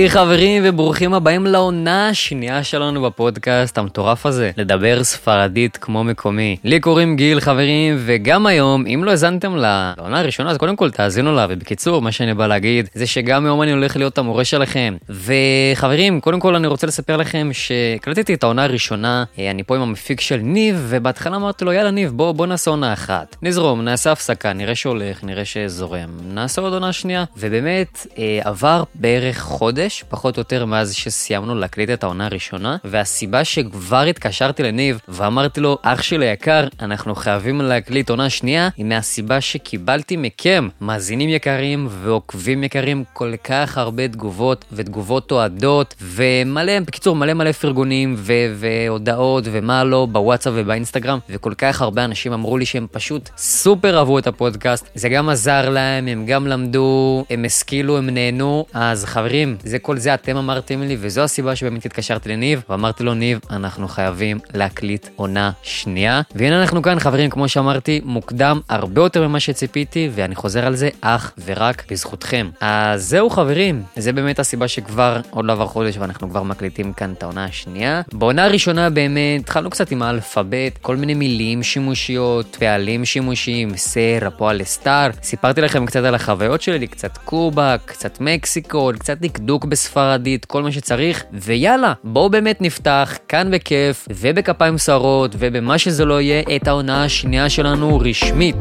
היי חברים וברוכים הבאים לעונה השנייה שלנו בפודקאסט המטורף הזה, לדבר ספרדית כמו מקומי. לי קוראים גיל חברים, וגם היום, אם לא האזנתם לעונה הראשונה, אז קודם כל תאזינו לה, ובקיצור, מה שאני בא להגיד, זה שגם היום אני הולך להיות המורה שלכם. וחברים, קודם כל אני רוצה לספר לכם שהקלטתי את העונה הראשונה, אה, אני פה עם המפיק של ניב, ובהתחלה אמרתי לו, יאללה ניב, בוא, בוא נעשה עונה אחת. נזרום, נעשה הפסקה, נראה שהולך, נראה שזורם. נעשה עוד עונה שנייה. ובאמת, אה, עבר בערך חודש, פחות או יותר מאז שסיימנו להקליט את העונה הראשונה, והסיבה שכבר התקשרתי לניב ואמרתי לו, אח שלי יקר, אנחנו חייבים להקליט עונה שנייה, היא מהסיבה שקיבלתי מכם, מאזינים יקרים ועוקבים יקרים, כל כך הרבה תגובות ותגובות אוהדות, ומלא, בקיצור, מלא מלא פרגונים ו- והודעות ומה לא בוואטסאפ ובאינסטגרם, וכל כך הרבה אנשים אמרו לי שהם פשוט סופר אהבו את הפודקאסט, זה גם עזר להם, הם גם למדו, הם השכילו, הם נהנו, אז חברים, זה כל זה אתם אמרתם לי, וזו הסיבה שבאמת התקשרתי לניב, ואמרתי לו, ניב, אנחנו חייבים להקליט עונה שנייה. והנה אנחנו כאן, חברים, כמו שאמרתי, מוקדם הרבה יותר ממה שציפיתי, ואני חוזר על זה אך ורק בזכותכם. אז זהו, חברים, זה באמת הסיבה שכבר עוד לא עבר חודש ואנחנו כבר מקליטים כאן את העונה השנייה. בעונה הראשונה באמת התחלנו קצת עם האלפבית, כל מיני מילים שימושיות, פעלים שימושיים, סר, הפועל לסטאר. סיפרתי לכם קצת על החוויות שלי, קצת קובה, קצת מקסיקו, קצת דקדוק בספרדית, כל מה שצריך, ויאללה, בואו באמת נפתח כאן בכיף ובכפיים סוערות ובמה שזה לא יהיה את העונה השנייה שלנו רשמית.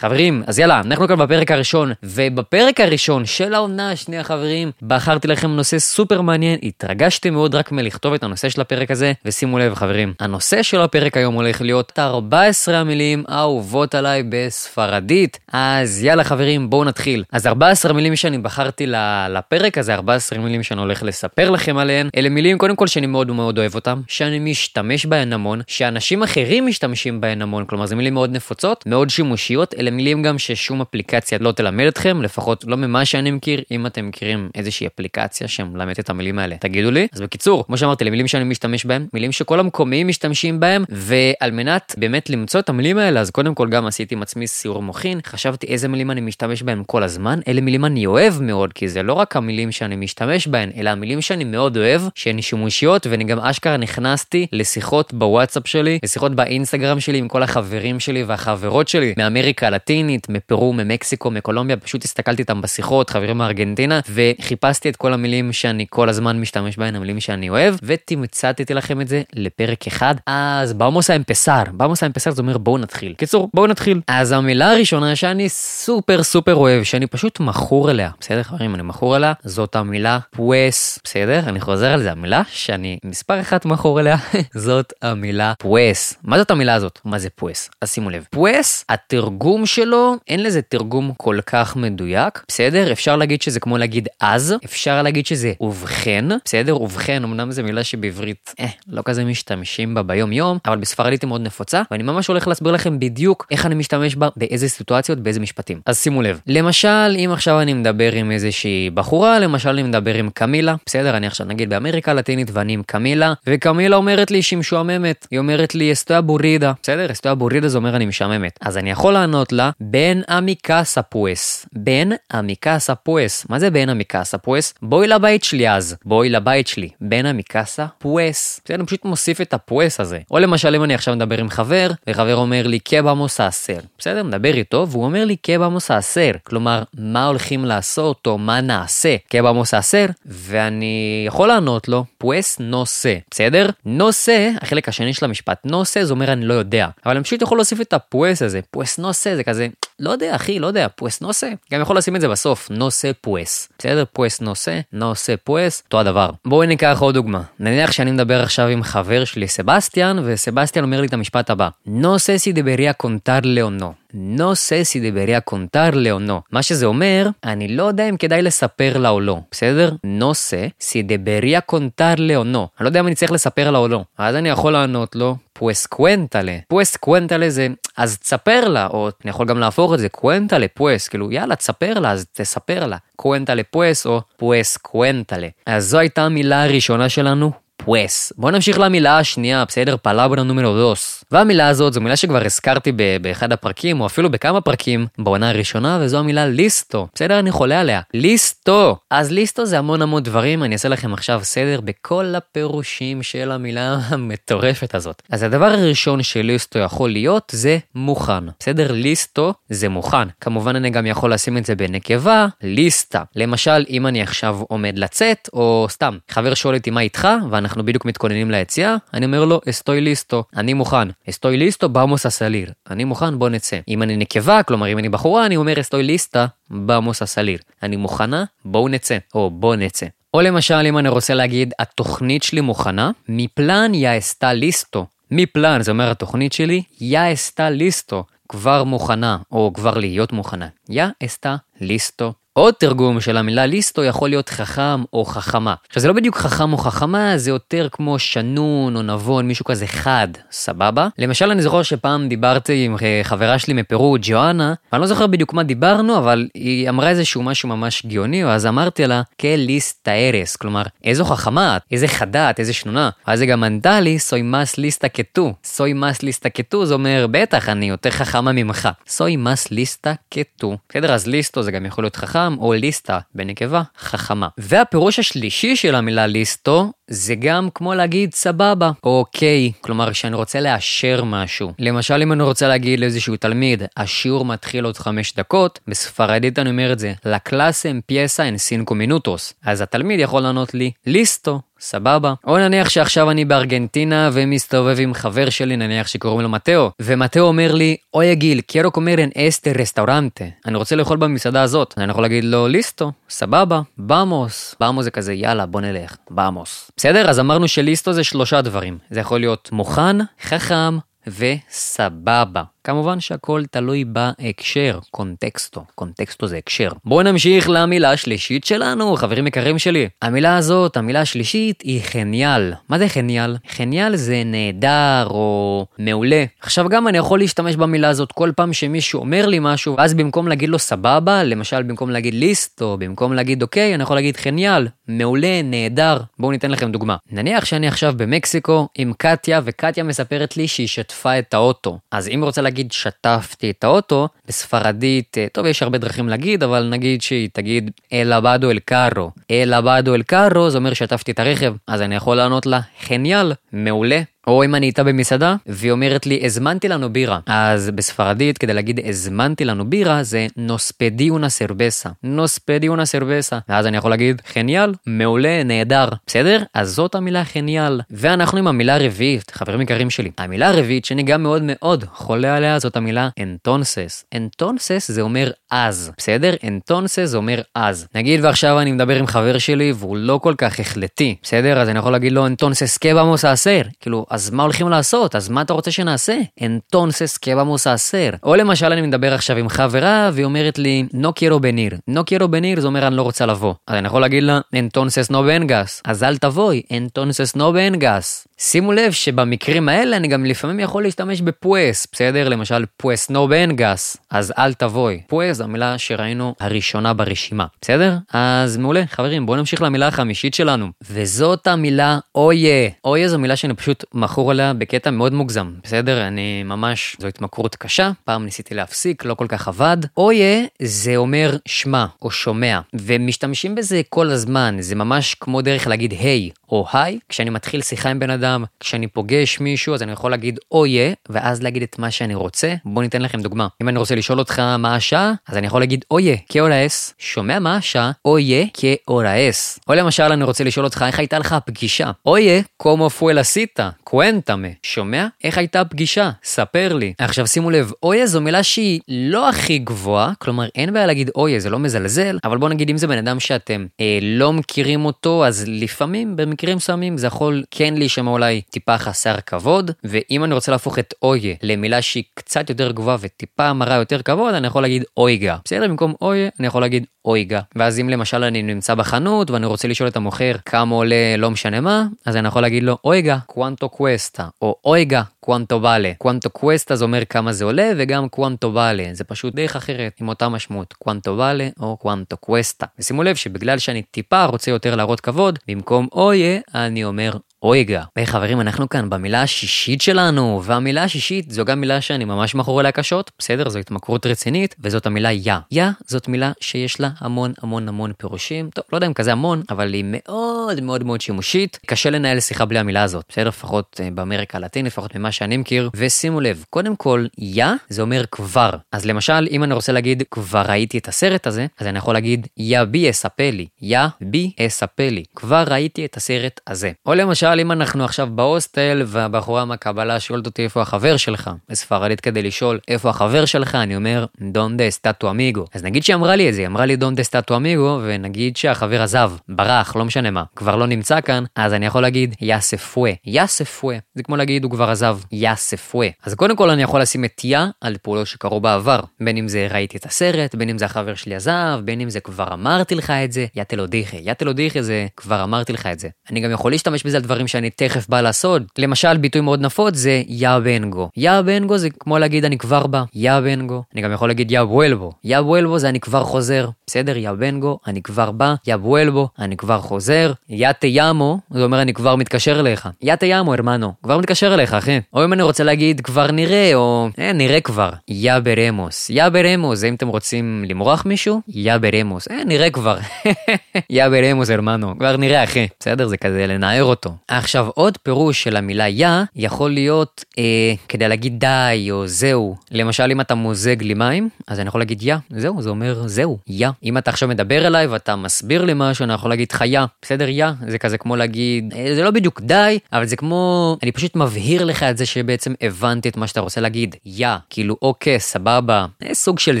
חברים, אז יאללה, אנחנו כאן בפרק הראשון, ובפרק הראשון של העונה השנייה, חברים, בחרתי לכם נושא סופר מעניין, התרגשתי מאוד רק מלכתוב את הנושא של הפרק הזה, ושימו לב, חברים, הנושא של הפרק היום הולך להיות 14 המילים האהובות עליי בספרדית. אז יאללה, חברים, בואו נתחיל. אז 14 מילים שאני בחרתי לפרק הזה, 14 מילים שאני הולך לספר לכם עליהן, אלה מילים, קודם כל, שאני מאוד מאוד אוהב אותן, שאני משתמש בהן המון, שאנשים אחרים משתמשים בהן המון, כלומר, זה מילים מאוד נפוצות, מאוד שימושיות, אלה מילים גם ששום אפליקציה לא תלמד אתכם, לפחות לא ממה שאני מכיר, אם אתם מכירים איזושהי אפליקציה שמלמדת את המילים האלה, תגידו לי. אז בקיצור, כמו שאמרתי, למילים שאני משתמש בהם, מילים שכל המקומיים משתמשים בהם, ועל מנת באמת למצוא את המילים האלה, אז קודם כל גם עשיתי עם עצמי סיור מוחין, חשבתי איזה מילים אני משתמש בהם כל הזמן, אלה מילים אני אוהב מאוד, כי זה לא רק המילים שאני משתמש בהן, אלא המילים שאני מאוד אוהב, שהן שימושיות, ואני גם אשכרה נכנסתי לשיחות בוואטסאפ שלי, לשיחות באינסטגרם שלי עם כל החברים שלי והחברות שלי מאמריקה הלטינית, מפרו, ממקסיקו, מקולומביה, פשוט הסתכלתי איתם בשיחות, חברים מארגנטינה, וחיפשתי את כל המילים שאני כל הזמן משתמש בהן, המילים שאני אוהב, ותמצתתי לכם את זה לפרק אחד. אז באמוס האמפסר, באמוס האמפסר זה אומר בואו נתחיל. קיצור, בואו נתחיל. אז המילה הראשונה שאני סופר סופר אוהב, שאני פשוט מכור אליה, בסדר חברים, אני מכור אליה, זאת המילה פואס, בסדר? אני חוזר על זה, המילה שאני מספר אחת מכור אליה, זאת המילה פואס. מה זאת המילה הזאת? מה זה פואס? אז שימו לב. פואס, התרגום שלו, אין לזה תרגום כל כך מדויק, בסדר? אפשר להגיד שזה כמו להגיד אז, אפשר להגיד שזה ובכן, בסדר? ובכן, אמנם זו מילה שבעברית, אה, לא כזה משתמשים בה ביום יום, אבל בספרדית היא מאוד נפוצה, ואני ממש הולך להסביר לכם בדיוק איך אני משתמש בה, באיזה סיטואציות, באיזה משפטים. אז שימו לב, למשל, אם עכשיו אני מדבר עם איזושהי בחורה, למשל אני מדבר עם קמילה, בסדר? אני עכשיו נגיד באמריקה הלטינית ואני עם קמילה, וקמילה אומרת לי שהיא משועממת, היא אומרת לי אסטויה בורידה, בסדר? אסטויה בורידה זה אומר אני משעממת. אז אני יכול לענות לה, בן המיקאסה פואס, בן המיקאסה פואס, מה זה בן המיקאסה פואס? בואי לבית שלי אז, בואי לבית שלי, בן המיקאסה פואס. בסדר, אני פשוט מוסיף את הפואס הזה. או למשל אם אני עכשיו מדבר עם חבר, וחבר אומר לי קבמוס האסר, בסדר? מדבר איתו, והוא אומר לי קבמוס האסר, כלומר, מה הולכים לעשות או מה נעשה, קבמוס האסר, ואני יכול לענות לו, pues no sé, בסדר? no sé, החלק השני של המשפט, no sé זה אומר אני לא יודע, אבל אני פשוט יכול להוסיף את ה pues הזה, pues no sé זה כזה, לא יודע אחי, לא יודע, pues no sé. גם יכול לשים את זה בסוף, no sé pues, בסדר? pues no sé, no sé pues, אותו הדבר. בואו ניקח עוד דוגמה, נניח שאני מדבר עכשיו עם חבר שלי סבסטיאן, וסבסטיאן אומר לי את המשפט הבא, no sé si debería contarle o no. No sé si debería contarle o no. מה שזה אומר, אני לא יודע אם כדאי לספר לה או לא, בסדר? no sé si debería contarle o no. אני לא יודע אם אני צריך לספר לה או לא. אז אני יכול לענות לו, pues cuéntale. pues cuéntale זה, אז תספר לה, או אני יכול גם להפוך את זה, cuéntale pues, כאילו יאללה תספר לה, אז תספר לה. cuéntale pues, או pues cuéntale. אז זו הייתה המילה הראשונה שלנו. פואס. בואו נמשיך למילה השנייה, בסדר? פלברה נומרו דוס. והמילה הזאת זו מילה שכבר הזכרתי באחד הפרקים, או אפילו בכמה פרקים בעונה הראשונה, וזו המילה ליסטו. בסדר? אני חולה עליה. ליסטו. אז ליסטו זה המון המון דברים, אני אעשה לכם עכשיו סדר בכל הפירושים של המילה המטורפת הזאת. אז הדבר הראשון שליסטו יכול להיות זה מוכן. בסדר? ליסטו זה מוכן. כמובן אני גם יכול לשים את זה בנקבה, ליסטה. למשל, אם אני עכשיו עומד לצאת, או סתם, חבר שואל אותי מה איתך, ואנחנו בדיוק מתכוננים ליציאה, אני אומר לו, אסטוי ליסטו, אני מוכן. אסטוי ליסטו, במוס הסליר. אני מוכן, בוא נצא. אם אני נקבה, כלומר אם אני בחורה, אני אומר אסטוי ליסטה, במוס הסליר. אני מוכנה, בואו נצא, או בוא נצא. או למשל, אם אני רוצה להגיד, התוכנית שלי מוכנה, מפלן יא אסטה ליסטו. מפלן, זה אומר התוכנית שלי, יא אסטה ליסטו. כבר מוכנה, או כבר להיות מוכנה. יא אסטה ליסטו. עוד תרגום של המילה ליסטו יכול להיות חכם או חכמה. עכשיו זה לא בדיוק חכם או חכמה, זה יותר כמו שנון או נבון, מישהו כזה חד, סבבה? למשל אני זוכר שפעם דיברתי עם אה, חברה שלי מפרו, ג'ואנה, ואני לא זוכר בדיוק מה דיברנו, אבל היא אמרה איזשהו משהו ממש גאוני, אז אמרתי לה, כליסטה ארס, כלומר, איזו חכמה את, איזה חדה את, איזה שנונה. ואז היא גם ענתה לי, סוי מס ליסטה כתו. סוי מס ליסטה כתו, זה אומר, בטח, אני יותר חכמה ממך. סוי מס ליסטה כתו. בסדר, אז ליסטו זה גם יכול להיות חכם. חכם או ליסטה בנקבה חכמה. והפירוש השלישי של המילה ליסטו זה גם כמו להגיד סבבה או אוקיי, כלומר שאני רוצה לאשר משהו. למשל אם אני רוצה להגיד לאיזשהו תלמיד, השיעור מתחיל עוד חמש דקות, בספרדית אני אומר את זה, clase empieza en cinco minutos. אז התלמיד יכול לענות לי, ליסטו, סבבה. או נניח שעכשיו אני בארגנטינה ומסתובב עם חבר שלי, נניח שקוראים לו מתאו, ומתאו אומר לי, אוי גיל, quiero comer en este restaurante. אני רוצה לאכול במסעדה הזאת. אני יכול להגיד לו, ליסטו, סבבה, במוס. במוס זה כזה, יאללה, בוא נלך, במוס. בסדר? אז אמרנו שליסטו זה שלושה דברים. זה יכול להיות מוכן, חכם וסבבה. כמובן שהכל תלוי בהקשר, קונטקסטו. קונטקסטו זה הקשר. בואו נמשיך למילה השלישית שלנו, חברים יקרים שלי. המילה הזאת, המילה השלישית, היא חניאל. מה זה חניאל? חניאל זה נהדר או מעולה. עכשיו גם אני יכול להשתמש במילה הזאת כל פעם שמישהו אומר לי משהו, ואז במקום להגיד לו סבבה, למשל במקום להגיד ליסט, או במקום להגיד אוקיי, אני יכול להגיד חניאל, מעולה, נהדר. בואו ניתן לכם דוגמה. נניח שאני עכשיו במקסיקו עם קטיה, וקטיה מספרת לי שהיא שטפה את האוטו. אז אם רוצה להגיד להגיד שטפתי את האוטו, בספרדית, אה, טוב יש הרבה דרכים להגיד, אבל נגיד שהיא תגיד אל אבדו אל קארו. אל אבדו אל קארו זה אומר שטפתי את הרכב, אז אני יכול לענות לה חניאל, מעולה. או אם אני איתה במסעדה, והיא אומרת לי, הזמנתי לנו בירה. אז בספרדית, כדי להגיד הזמנתי לנו בירה, זה נוספדיונה סרבסה. נוספדיונה סרבסה. ואז אני יכול להגיד, חניאל, מעולה, נהדר. בסדר? אז זאת המילה חניאל. ואנחנו עם המילה הרביעית, חברים יקרים שלי. המילה הרביעית, שאני גם מאוד מאוד חולה עליה, זאת המילה אנטונסס. אנטונסס זה אומר אז. בסדר? אנטונסס זה אומר אז. נגיד ועכשיו אני מדבר עם חבר שלי, והוא לא כל כך החלטי. בסדר? אז אני יכול להגיד לו, אנטונסס קבמוס האסר. כאילו, אז מה הולכים לעשות? אז מה אתה רוצה שנעשה? Entonces, ¿qué vamos a hacer? או למשל אני מדבר עכשיו עם חברה והיא אומרת לי, no quiero venir. no quiero venir זה אומר אני לא רוצה לבוא. אז אני יכול להגיד לה, Entonces no vengas. אז אל תבואי, Entonces no vengas. שימו לב שבמקרים האלה אני גם לפעמים יכול להשתמש בפואס, בסדר? למשל פואס נו בנגס, אז אל תבואי. פואס זו המילה שראינו הראשונה ברשימה, בסדר? אז מעולה, חברים, בואו נמשיך למילה החמישית שלנו, וזאת המילה אויה. אויה זו מילה שאני פשוט מכור עליה בקטע מאוד מוגזם, בסדר? אני ממש, זו התמכרות קשה, פעם ניסיתי להפסיק, לא כל כך עבד. אויה זה אומר שמע או שומע, ומשתמשים בזה כל הזמן, זה ממש כמו דרך להגיד היי או היי, כשאני מתחיל שיחה עם בן אדם. כשאני פוגש מישהו אז אני יכול להגיד אויה, ואז להגיד את מה שאני רוצה. בואו ניתן לכם דוגמה. אם אני רוצה לשאול אותך מה השעה, אז אני יכול להגיד אויה, כאורס, שומע מה השעה, אויה, כאורס. או למשל אני רוצה לשאול אותך איך הייתה לך הפגישה. אויה, כמו פואל עשיתה, קוונטמה. שומע? איך הייתה הפגישה? ספר לי. עכשיו שימו לב, אויה זו מילה שהיא לא הכי גבוהה, כלומר אין בעיה להגיד אויה, זה לא מזלזל, אבל בואו נגיד אם זה בן אדם שאתם אה, לא מכירים אותו, אז לפעמים במקרים מסוימים זה יכול כן להישמע אולי טיפה חסר כבוד, ואם אני רוצה להפוך את אויה למילה שהיא קצת יותר גבוהה וטיפה מראה יותר כבוד, אני יכול להגיד אויגה. בסדר? במקום אויה, אני יכול להגיד אויגה. ואז אם למשל אני נמצא בחנות ואני רוצה לשאול את המוכר כמה עולה לא משנה מה, אז אני יכול להגיד לו oiga, cuánto cuesta, או oiga, cuánto vale. cuánto cuesta זה אומר כמה זה עולה, וגם cuánto vale. זה פשוט דרך אחרת, עם אותה משמעות, cuánto vale או cuánto cuesta. ושימו לב שבגלל שאני טיפה רוצה יותר להראות כבוד, במקום oye, אני אומר oiga. וחברים, אנחנו כאן במילה השישית שלנו, והמילה השישית זו גם מילה שאני ממש מכור לה קשות, בסדר? זו התמכרות רצינית, וזאת המילה ya. ya זאת מילה שיש לה המון המון המון פירושים. טוב, לא יודע אם כזה המון, אבל היא מאוד מאוד מאוד שימושית. קשה לנהל שיחה בלי המילה הזאת, בסדר? לפחות אה, באמריקה הלטינית, לפחות ממה שאני מכיר. ושימו לב, קודם כל, ya זה אומר כבר. אז למשל, אם אני רוצה להגיד כבר ראיתי את הסרט הזה, אז אני יכול להגיד יא בי אספלי, יא בי אספלי, כבר ראיתי את הסרט הזה. או למשל, אם אנחנו עכשיו בהוסטל והבחורה מהקבלה שואלת אותי איפה החבר שלך, בספרדית כדי לשאול איפה החבר שלך, אני אומר דונדה סטטו אמיגו. אז נגיד שהיא אמרה לי את זה, היא אמרה לי דונדה סטטו אמיגו, ונגיד שהחבר עזב, ברח, לא משנה מה, כבר לא נמצא כאן, אז אני יכול להגיד יא ספואה, יא ספואה. זה כמו להגיד הוא כבר עזב, יא ספואה. אז קודם כל אני יכול לשים את יא על פעולות שקרו בעבר, בין אם זה ראיתי את הסרט, בין אם זה החבר שלי עזב, בין אם זה כבר אמרתי לך את זה, יא תלודיחי, יא תלודיחי זה כבר אמרתי לך את זה. אני גם יכול להשתמש בזה על דברים שאני תכף בא לעשות. למשל, ביטוי מאוד נפוץ זה יא בנגו. יא בנגו זה כמו להגיד אני כבר בא, יא בנגו. אני גם יכול להגיד יא בואלבו. יא בואלבו זה אני כבר חוזר. בסדר? יא בנגו, אני כבר בא, יא בואלבו, אני כבר חוזר. יא תיאמו, זה אומר אני כבר מתקשר אליך. יא תיאמו, הרמנו, כבר מתקשר אליך, אחי. או אם אני רוצה להגיד כבר נראה, או אה, נראה כבר. יא ברמוס. יא ברמוס, אם אתם רוצים למרוח מישהו, יא ברמוס. אה, נראה כבר. יא ברמוס, הרמנו, כבר נראה, אחי. בסדר? זה כזה לנער אותו. עכשיו, עוד פירוש של המילה יא, יכול להיות אה, כדי להגיד די, או זהו. למשל, אם אתה מוזג לי מים, אז אני יכול להגיד יא, זהו, זה אומר זהו, יא. אם אתה עכשיו מדבר אליי ואתה מסביר לי משהו, אני יכול להגיד לך יא, בסדר יא? זה כזה כמו להגיד, אה, זה לא בדיוק די, אבל זה כמו, אני פשוט מבהיר לך את זה שבעצם הבנתי את מה שאתה רוצה להגיד, יא, כאילו אוקיי, סבבה, אה, סוג של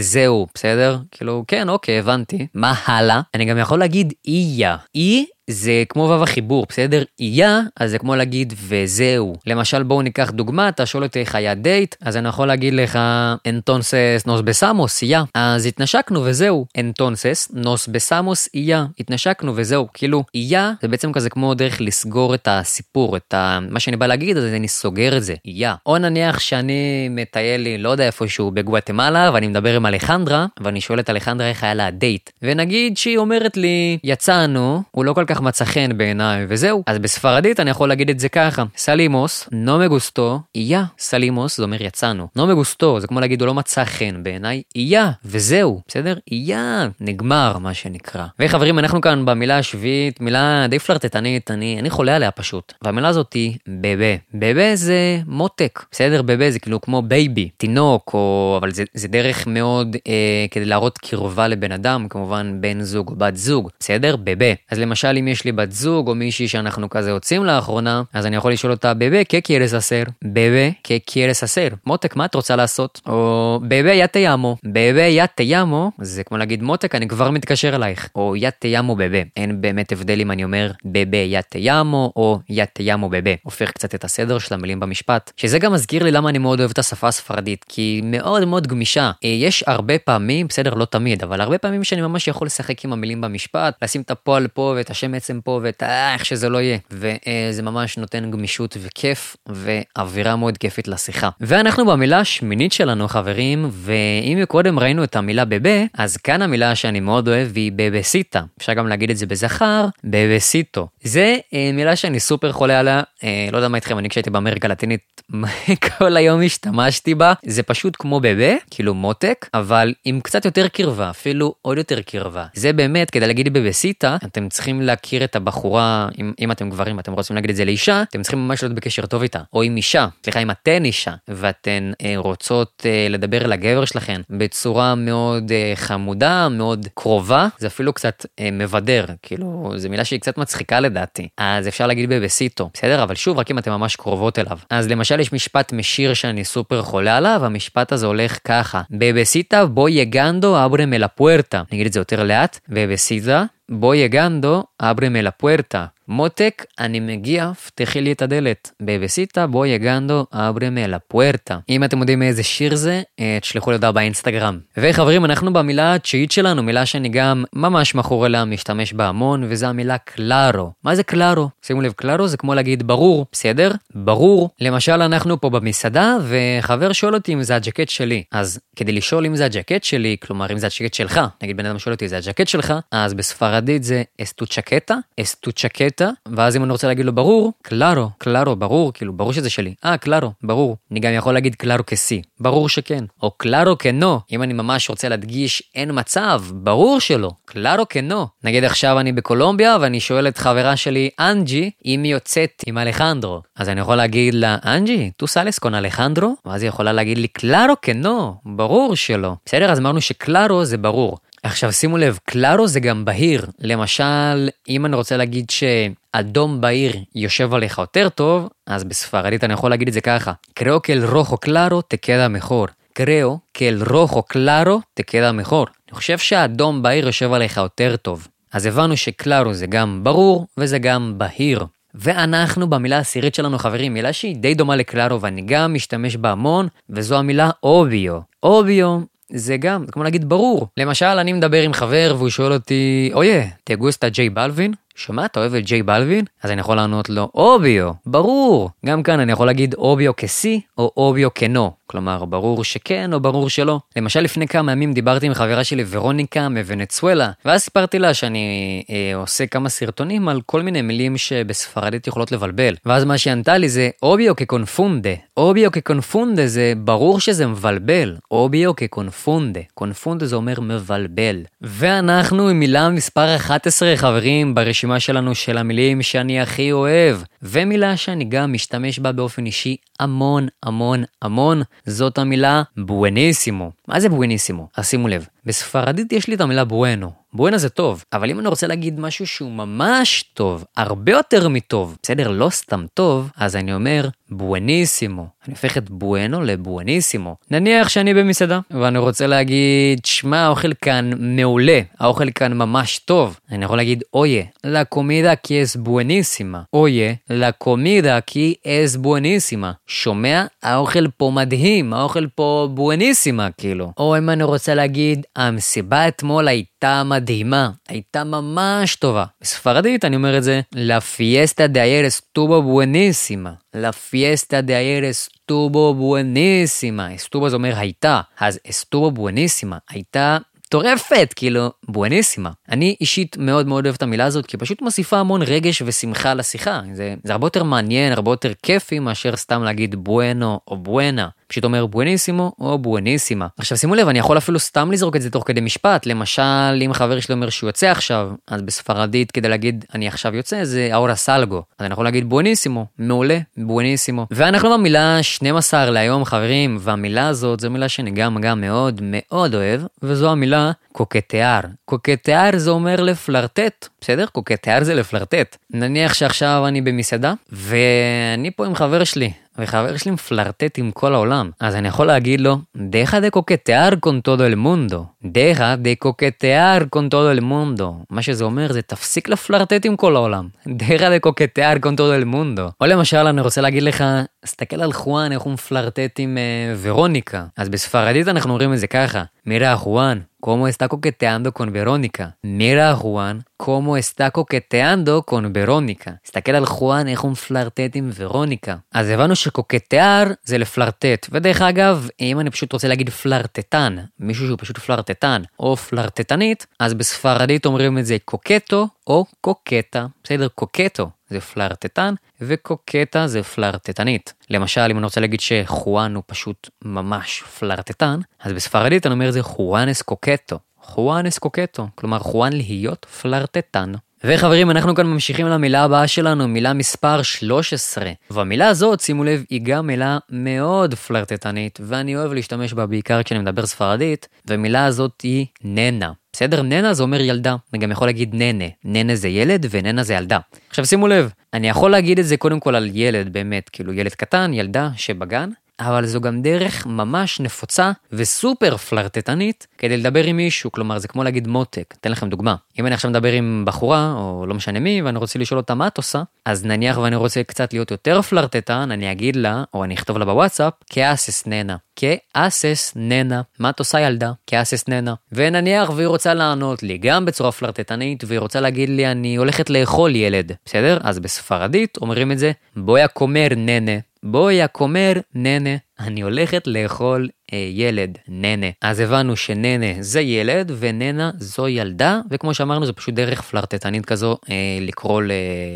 זהו, בסדר? כאילו, כן, אוקיי, הבנתי. מה הלאה? אני גם יכול להגיד אי יא. אי זה כמו וו החיבור, בסדר? איה, אז זה כמו להגיד וזהו. למשל, בואו ניקח דוגמה, אתה שואל אותי איך היה דייט, אז אני יכול להגיד לך Entonces nos besamos, y ya. אז התנשקנו וזהו. Entonces nos besamos, y ya. התנשקנו וזהו. כאילו, y ya זה בעצם כזה כמו דרך לסגור את הסיפור, את ה... מה שאני בא להגיד, אז אני סוגר את זה, y ya. או נניח שאני מטייל לי, לא יודע איפשהו בגואטמלה, ואני מדבר עם אלחנדרה, ואני שואל את אלחנדרה איך היה לה הדייט. ונגיד שהיא אומרת לי, יצאנו, הוא לא כל כך כך מצא חן בעיניי, וזהו. אז בספרדית אני יכול להגיד את זה ככה, salimos, no me gustó, y ya. salimos זה אומר יצאנו. no me gustó זה כמו להגיד הוא לא מצא חן בעיניי, y ya. וזהו, בסדר? y ya. נגמר, מה שנקרא. וחברים, אנחנו כאן במילה השביעית, מילה די פלרטטנית, אני, אני חולה עליה פשוט. והמילה הזאת היא Bebé. Bebé זה מותק, בסדר? Bebé זה כאילו כמו בייבי, תינוק, או... אבל זה, זה דרך מאוד אה, כדי להראות קרבה לבן אדם, כמובן בן זוג או בת זוג, בסדר? Bebé. אז למשל אם יש לי בת זוג או מישהי שאנחנו כזה יוצאים לאחרונה, אז אני יכול לשאול אותה, bebé, ¿qué quieres hacer? Bebé, ¿qué quieres hacer? מותק, מה את רוצה לעשות? או bebé, ya te llamo. Bebé, ya te llamo, זה כמו להגיד מותק, אני כבר מתקשר אלייך. או ya te llamo bebé. אין באמת הבדל אם אני אומר bebé, ya te llamo, או ya te llamo bebé. הופך קצת את הסדר של המילים במשפט. שזה גם מזכיר לי למה אני מאוד אוהב את השפה הספרדית, כי מאוד מאוד גמישה. אה, יש הרבה פעמים, בסדר, לא תמיד, אבל הרבה פעמים שאני ממש יכול לשחק עם המילים במשפט, לשים את הפועל פה ואת השם עצם פה ואת איך שזה לא יהיה. וזה ממש נותן גמישות וכיף ואווירה מאוד כיפית לשיחה. ואנחנו במילה השמינית שלנו חברים, ואם קודם ראינו את המילה בבה, אז כאן המילה שאני מאוד אוהב היא בבסיטה. אפשר גם להגיד את זה בזכר, בבסיטו. זה אה, מילה שאני סופר חולה עליה, אה, לא יודע מה איתכם, אני כשהייתי באמריקה הלטינית כל היום השתמשתי בה. זה פשוט כמו בבה, כאילו מותק, אבל עם קצת יותר קרבה, אפילו עוד יותר קרבה. זה באמת, כדי להגיד בבסיטה, אתם צריכים להכיר את הבחורה, אם, אם אתם גברים, אתם רוצים להגיד את זה לאישה, אתם צריכים ממש להיות בקשר טוב איתה. או עם אישה, סליחה, אם אתן אישה, ואתן אה, רוצות אה, לדבר לגבר שלכם בצורה מאוד אה, חמודה, מאוד קרובה, זה אפילו קצת אה, מבדר, כאילו, זו מילה שהיא קצת מצחיקה לדעתי. אז אפשר להגיד בבסיטו, בסדר? אבל שוב, רק אם אתן ממש קרובות אליו. אז למשל יש משפט משיר שאני סופר חולה עליו, המשפט הזה הולך ככה, בבסיטה בו יגנדו אברם אל הפוארטה. אני אגיד את זה יותר לאט, בבסיטה בו יגנדו אברם אל הפוארטה. מותק, אני מגיע, פתחי לי את הדלת. בבסיטה בו יגנדו אברם אל הפוארטה. אם אתם יודעים מאיזה שיר זה, אה, תשלחו לי הודעה באינסטגרם. וחברים, אנחנו במילה התשיעית שלנו, מילה שאני גם ממש מכור אליה, משתמש בה המון, וזה המילה קלארו. מה זה קלארו? שימו לב, קלארו זה כמו להגיד ברור, בסדר? ברור. למשל, אנחנו פה במסעדה, וחבר שואל אותי אם זה הג'קט שלי. אז כדי לשאול אם זה הג'קט שלי, כלומר אם זה הג'קט שלך, נגיד בן אדם שואל אותי זה הג'קט שלך, אז בספרדית זה es tu chaqueta, es tu chaqueta, ואז אם אני רוצה להגיד לו ברור, claro, claro, ברור, כאילו, ברור שזה שלי. אה, claro, ברור. אני גם יכול להגיד claro que sí, ברור שכן. או claro que no, אם אני ממש רוצה להדגיש אין מצב, ברור שלא, claro que no. נגיד עכשיו אני בקולומביה ואני שואל את חברה שלי, אנג'י, אם היא יוצאת עם אלחנדרו. אז אני יכול להגיד לה, אנג'י, tú sales con אלחנדרו? ואז היא יכולה להגיד לי, claro que no, ברור שלא. בסדר, אז אמרנו ש claro זה ברור. עכשיו שימו לב, claro זה גם בהיר. למשל, אם אני רוצה להגיד שאדום בהיר יושב עליך יותר טוב, אז בספרדית אני יכול להגיד את זה ככה, קראו קל רוחו קלארו תקדה מחור. קראו קל רוחו קלארו תקדה מחור. אני חושב שהאדום בהיר יושב עליך יותר טוב. אז הבנו שקלארו זה גם ברור וזה גם בהיר. ואנחנו במילה העשירית שלנו חברים, מילה שהיא די דומה לקלארו ואני גם משתמש בה המון, וזו המילה אוביו. אוביו זה גם, זה כמו להגיד ברור. למשל, אני מדבר עם חבר והוא שואל אותי, אויה, תגוסטה ג'יי בלווין? שומע, אתה אוהב את ג'יי בלווין? אז אני יכול לענות לו, אוביו, ברור. גם כאן אני יכול להגיד אוביו כסי או אוביו כנו. כלומר, ברור שכן או ברור שלא. למשל, לפני כמה ימים דיברתי עם חברה שלי ורוניקה מוונצואלה, ואז סיפרתי לה שאני אה, עושה כמה סרטונים על כל מיני מילים שבספרדית יכולות לבלבל. ואז מה שהיא ענתה לי זה אוביו כקונפונדה. אוביו כקונפונדה זה ברור שזה מבלבל. אוביו כקונפונדה. קונפונדה זה אומר מבלבל. ואנחנו עם מילה מספר 11 חברים ברשימה שלנו של המילים שאני הכי אוהב. ומילה שאני גם משתמש בה באופן אישי המון המון המון, זאת המילה בואניסימו. מה זה בואניסימו? אז שימו לב, בספרדית יש לי את המילה בואנו. בואנה זה טוב, אבל אם אני רוצה להגיד משהו שהוא ממש טוב, הרבה יותר מטוב, בסדר, לא סתם טוב, אז אני אומר בואניסימו. אני הופך את בואנו לבואניסימו. נניח שאני במסעדה, ואני רוצה להגיד, שמע, האוכל כאן מעולה, האוכל כאן ממש טוב. אני יכול להגיד, אויה, la comida que es buenísima. אויה, la comida que es buenísima. שומע? האוכל פה מדהים, האוכל פה בואניסימה, כאילו. או אם אני רוצה להגיד, המסיבה אתמול הייתה מדהימה, הייתה ממש טובה. בספרדית אני אומר את זה, La fiesta de ayer estuvo buenísima. La fiesta de ayer estuvo buenísima. estuvo זה אומר הייתה, אז estuvo buenísima, הייתה מטורפת, כאילו, בואניסימה. אני אישית מאוד מאוד אוהב את המילה הזאת, כי פשוט מוסיפה המון רגש ושמחה לשיחה. זה, זה הרבה יותר מעניין, הרבה יותר כיפי מאשר סתם להגיד בואנו או בואנה. פשוט אומר בואניסימו או בואניסימה. עכשיו שימו לב, אני יכול אפילו סתם לזרוק את זה תוך כדי משפט. למשל, אם חבר שלי אומר שהוא יוצא עכשיו, אז בספרדית כדי להגיד אני עכשיו יוצא זה אאורה סלגו. אז אני יכול להגיד בואניסימו, מעולה, בואניסימו. ואנחנו במילה 12 להיום חברים, והמילה הזאת זו מילה שאני גם גם מאוד מאוד אוהב, וזו המילה קוקטיאר. קוקטיאר זה אומר לפלרטט, בסדר? קוקטיאר זה לפלרטט. נניח שעכשיו אני במסעדה, ואני פה עם חבר שלי. וחבר שלי מפלרטט עם כל העולם, אז אני יכול להגיד לו, deja de coquetear con todo el mundo, deja de coquetear con todo. מה שזה אומר זה תפסיק לפלרטט עם כל העולם, deja de coquetear con todo el. או למשל אני רוצה להגיד לך, תסתכל על חואן איך הוא מפלרטט עם uh, ורוניקה. אז בספרדית אנחנו אומרים את זה ככה, מירה חואן, cómo está coqueteando Verónica. Mira a Juan cómo está coqueteando con Verónica. תסתכל על חואן איך הוא מפלרטט עם ורוניקה. אז הבנו שקוקטיאר זה לפלרטט. ודרך אגב, אם אני פשוט רוצה להגיד פלרטטן, מישהו שהוא פשוט פלרטטן, או פלרטטנית, אז בספרדית אומרים את זה קוקטו או קוקטה. בסדר? קוקטו זה פלרטטן, וקוקטה זה פלרטטנית. למשל, אם אני רוצה להגיד שחואן הוא פשוט ממש פלרטטן, אז בספרדית אני אומר זה חואנס קוקטו. חואנס קוקטו, כלומר חואן להיות פלרטטן. וחברים, אנחנו כאן ממשיכים למילה הבאה שלנו, מילה מספר 13. והמילה הזאת, שימו לב, היא גם מילה מאוד פלרטטנית, ואני אוהב להשתמש בה בעיקר כשאני מדבר ספרדית, והמילה הזאת היא ננה. בסדר? ננה זה אומר ילדה, אני גם יכול להגיד ננה. ננה זה ילד וננה זה ילדה. עכשיו שימו לב, אני יכול להגיד את זה קודם כל על ילד באמת, כאילו ילד קטן, ילדה שבגן, אבל זו גם דרך ממש נפוצה וסופר פלרטטנית כדי לדבר עם מישהו, כלומר זה כמו להגיד מותק. אתן לכם דוגמה, אם אני עכשיו מדבר עם בחורה, או לא משנה מי, ואני רוצה לשאול אותה מה את עושה, אז נניח ואני רוצה קצת להיות יותר פלרטטן, אני אגיד לה, או אני אכתוב לה בוואטסאפ, כאסס ננה. כאסס ננה. מה את עושה ילדה? כאסס ננה. ונניח והיא רוצה לענות לי גם בצורה פלרטטנית, והיא רוצה להגיד לי אני הולכת לאכול ילד, בסדר? אז בספרדית אומרים את זה בויה קומר ננה. בואי הכומר ננה, אני הולכת לאכול אה, ילד, ננה. אז הבנו שננה זה ילד וננה זו ילדה, וכמו שאמרנו זה פשוט דרך פלרטטנית כזו אה, לקרוא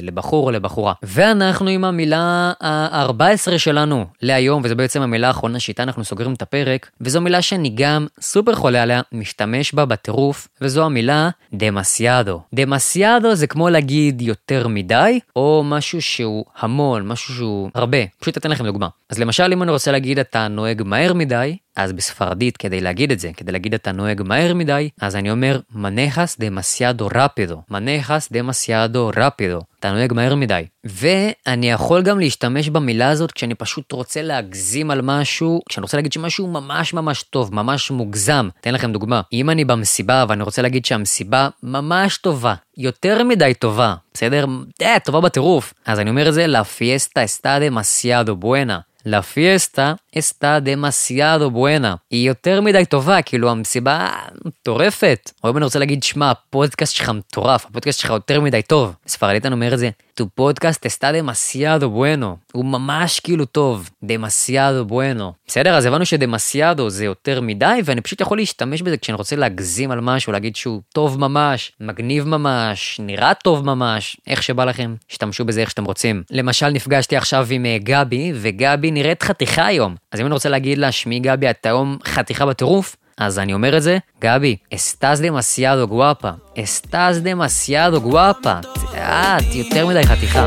לבחור או לבחורה. ואנחנו עם המילה ה-14 שלנו להיום, וזו בעצם המילה האחרונה שאיתה אנחנו סוגרים את הפרק, וזו מילה שאני גם סופר חולה עליה, משתמש בה בטירוף, וזו המילה דמסיאדו. דמסיאדו זה כמו להגיד יותר מדי, או משהו שהוא המון, משהו שהוא הרבה. פשוט אתן לכם דוגמה. אז למשל אם אני רוצה להגיד אתה נוהג מהר מדי, אז בספרדית כדי להגיד את זה, כדי להגיד אתה נוהג מהר מדי, אז אני אומר מנחס דמסיאדו רפידו, מנחס דמסיאדו רפידו, אתה נוהג מהר מדי. ואני יכול גם להשתמש במילה הזאת כשאני פשוט רוצה להגזים על משהו, כשאני רוצה להגיד שמשהו ממש ממש טוב, ממש מוגזם. אתן לכם דוגמה, אם אני במסיבה ואני רוצה להגיד שהמסיבה ממש טובה, יותר מדי טובה, בסדר? אה, טובה בטירוף. אז אני אומר את זה, לה פיאסטה אסטה דמסיאדו בואנה. La fiesta está demasiado buena. היא יותר מדי טובה, כאילו המסיבה מטורפת. אם אני רוצה להגיד, שמע, הפודקאסט שלך מטורף, הפודקאסט שלך יותר מדי טוב. בספרדית אני אומר את זה, tu podcast está demasiado bueno. הוא ממש כאילו טוב, demasiado bueno. בסדר? אז הבנו שדמסיאדו זה יותר מדי, ואני פשוט יכול להשתמש בזה כשאני רוצה להגזים על משהו, להגיד שהוא טוב ממש, מגניב ממש, נראה טוב ממש, איך שבא לכם, השתמשו בזה איך שאתם רוצים. למשל, נפגשתי עכשיו עם אה, גבי, וגבי נראית חתיכה היום. אז אם אני רוצה להגיד לה, שמי גבי, אתה היום חתיכה בטירוף, אז אני אומר את זה, גבי, אסטאז דמסיאדו גואפה, אסטאז דמסיאדו גואפה, את יותר מדי חתיכה.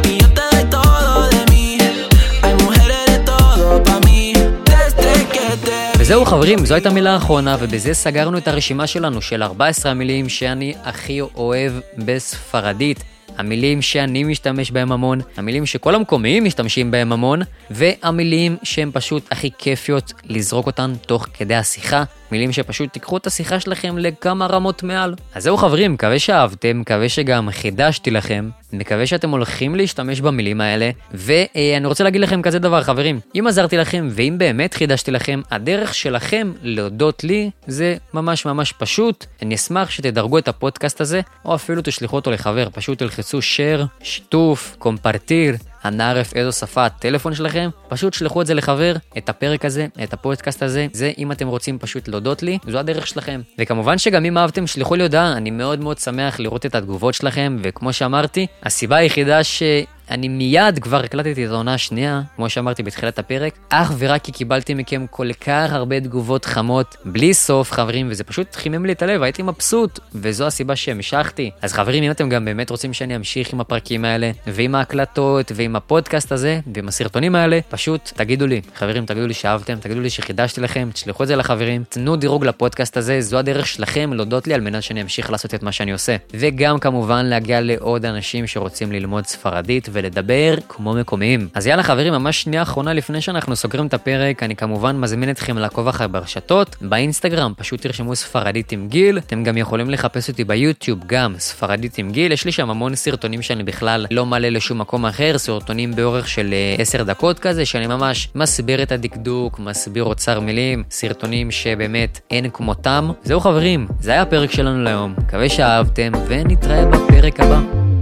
וזהו חברים, זו הייתה מילה האחרונה, ובזה סגרנו את הרשימה שלנו של 14 המילים שאני הכי אוהב בספרדית. המילים שאני משתמש בהם המון, המילים שכל המקומיים משתמשים בהם המון, והמילים שהן פשוט הכי כיפיות לזרוק אותן תוך כדי השיחה. מילים שפשוט תיקחו את השיחה שלכם לכמה רמות מעל. אז זהו חברים, מקווה שאהבתם, מקווה שגם חידשתי לכם, מקווה שאתם הולכים להשתמש במילים האלה, ואני רוצה להגיד לכם כזה דבר חברים, אם עזרתי לכם ואם באמת חידשתי לכם, הדרך שלכם להודות לי זה ממש ממש פשוט. אני אשמח שתדרגו את הפודקאסט הזה, או אפילו תשלחו אותו לחבר, פשוט תלחצו share, שיתוף, קומפרטיר. הנערף איזו שפה הטלפון שלכם, פשוט שלחו את זה לחבר, את הפרק הזה, את הפודקאסט הזה, זה אם אתם רוצים פשוט להודות לי, זו הדרך שלכם. וכמובן שגם אם אהבתם, שלחו לי הודעה, אני מאוד מאוד שמח לראות את התגובות שלכם, וכמו שאמרתי, הסיבה היחידה ש... אני מיד כבר הקלטתי את העונה השנייה, כמו שאמרתי בתחילת הפרק, אך ורק כי קיבלתי מכם כל כך הרבה תגובות חמות, בלי סוף חברים, וזה פשוט חימם לי את הלב, הייתי מבסוט, וזו הסיבה שהמשכתי. אז חברים, אם אתם גם באמת רוצים שאני אמשיך עם הפרקים האלה, ועם ההקלטות, ועם הפודקאסט הזה, ועם הסרטונים האלה, פשוט תגידו לי, חברים, תגידו לי שאהבתם, תגידו לי שחידשתי לכם, תשלחו את זה לחברים, תנו דירוג לפודקאסט הזה, זו הדרך שלכם להודות לי על מנת שאני אמשיך לעשות את מה שאני עושה. וגם כמובן להגיע לעוד אנשים שרוצים ללמוד ספרדית ולדבר כמו מקומיים. אז יאללה חברים, ממש שנייה אחרונה לפני שאנחנו סוגרים את הפרק, אני כמובן מזמין אתכם לעקוב אחרי ברשתות, באינסטגרם פשוט תרשמו ספרדית עם גיל, אתם גם יכולים לחפש אותי ביוטיוב גם ספרדית עם גיל, יש לי שם המון סרטונים שאני בכלל לא מעלה לשום מקום אחר, סרטונים באורך של 10 אה, דקות כזה, שאני ממש מסביר את הדקדוק, מסביר אוצר מילים, סרטונים שבאמת אין כמותם. זהו חברים, זה היה הפרק שלנו להיום, מקווה שאהבתם ונתראה בפרק הבא.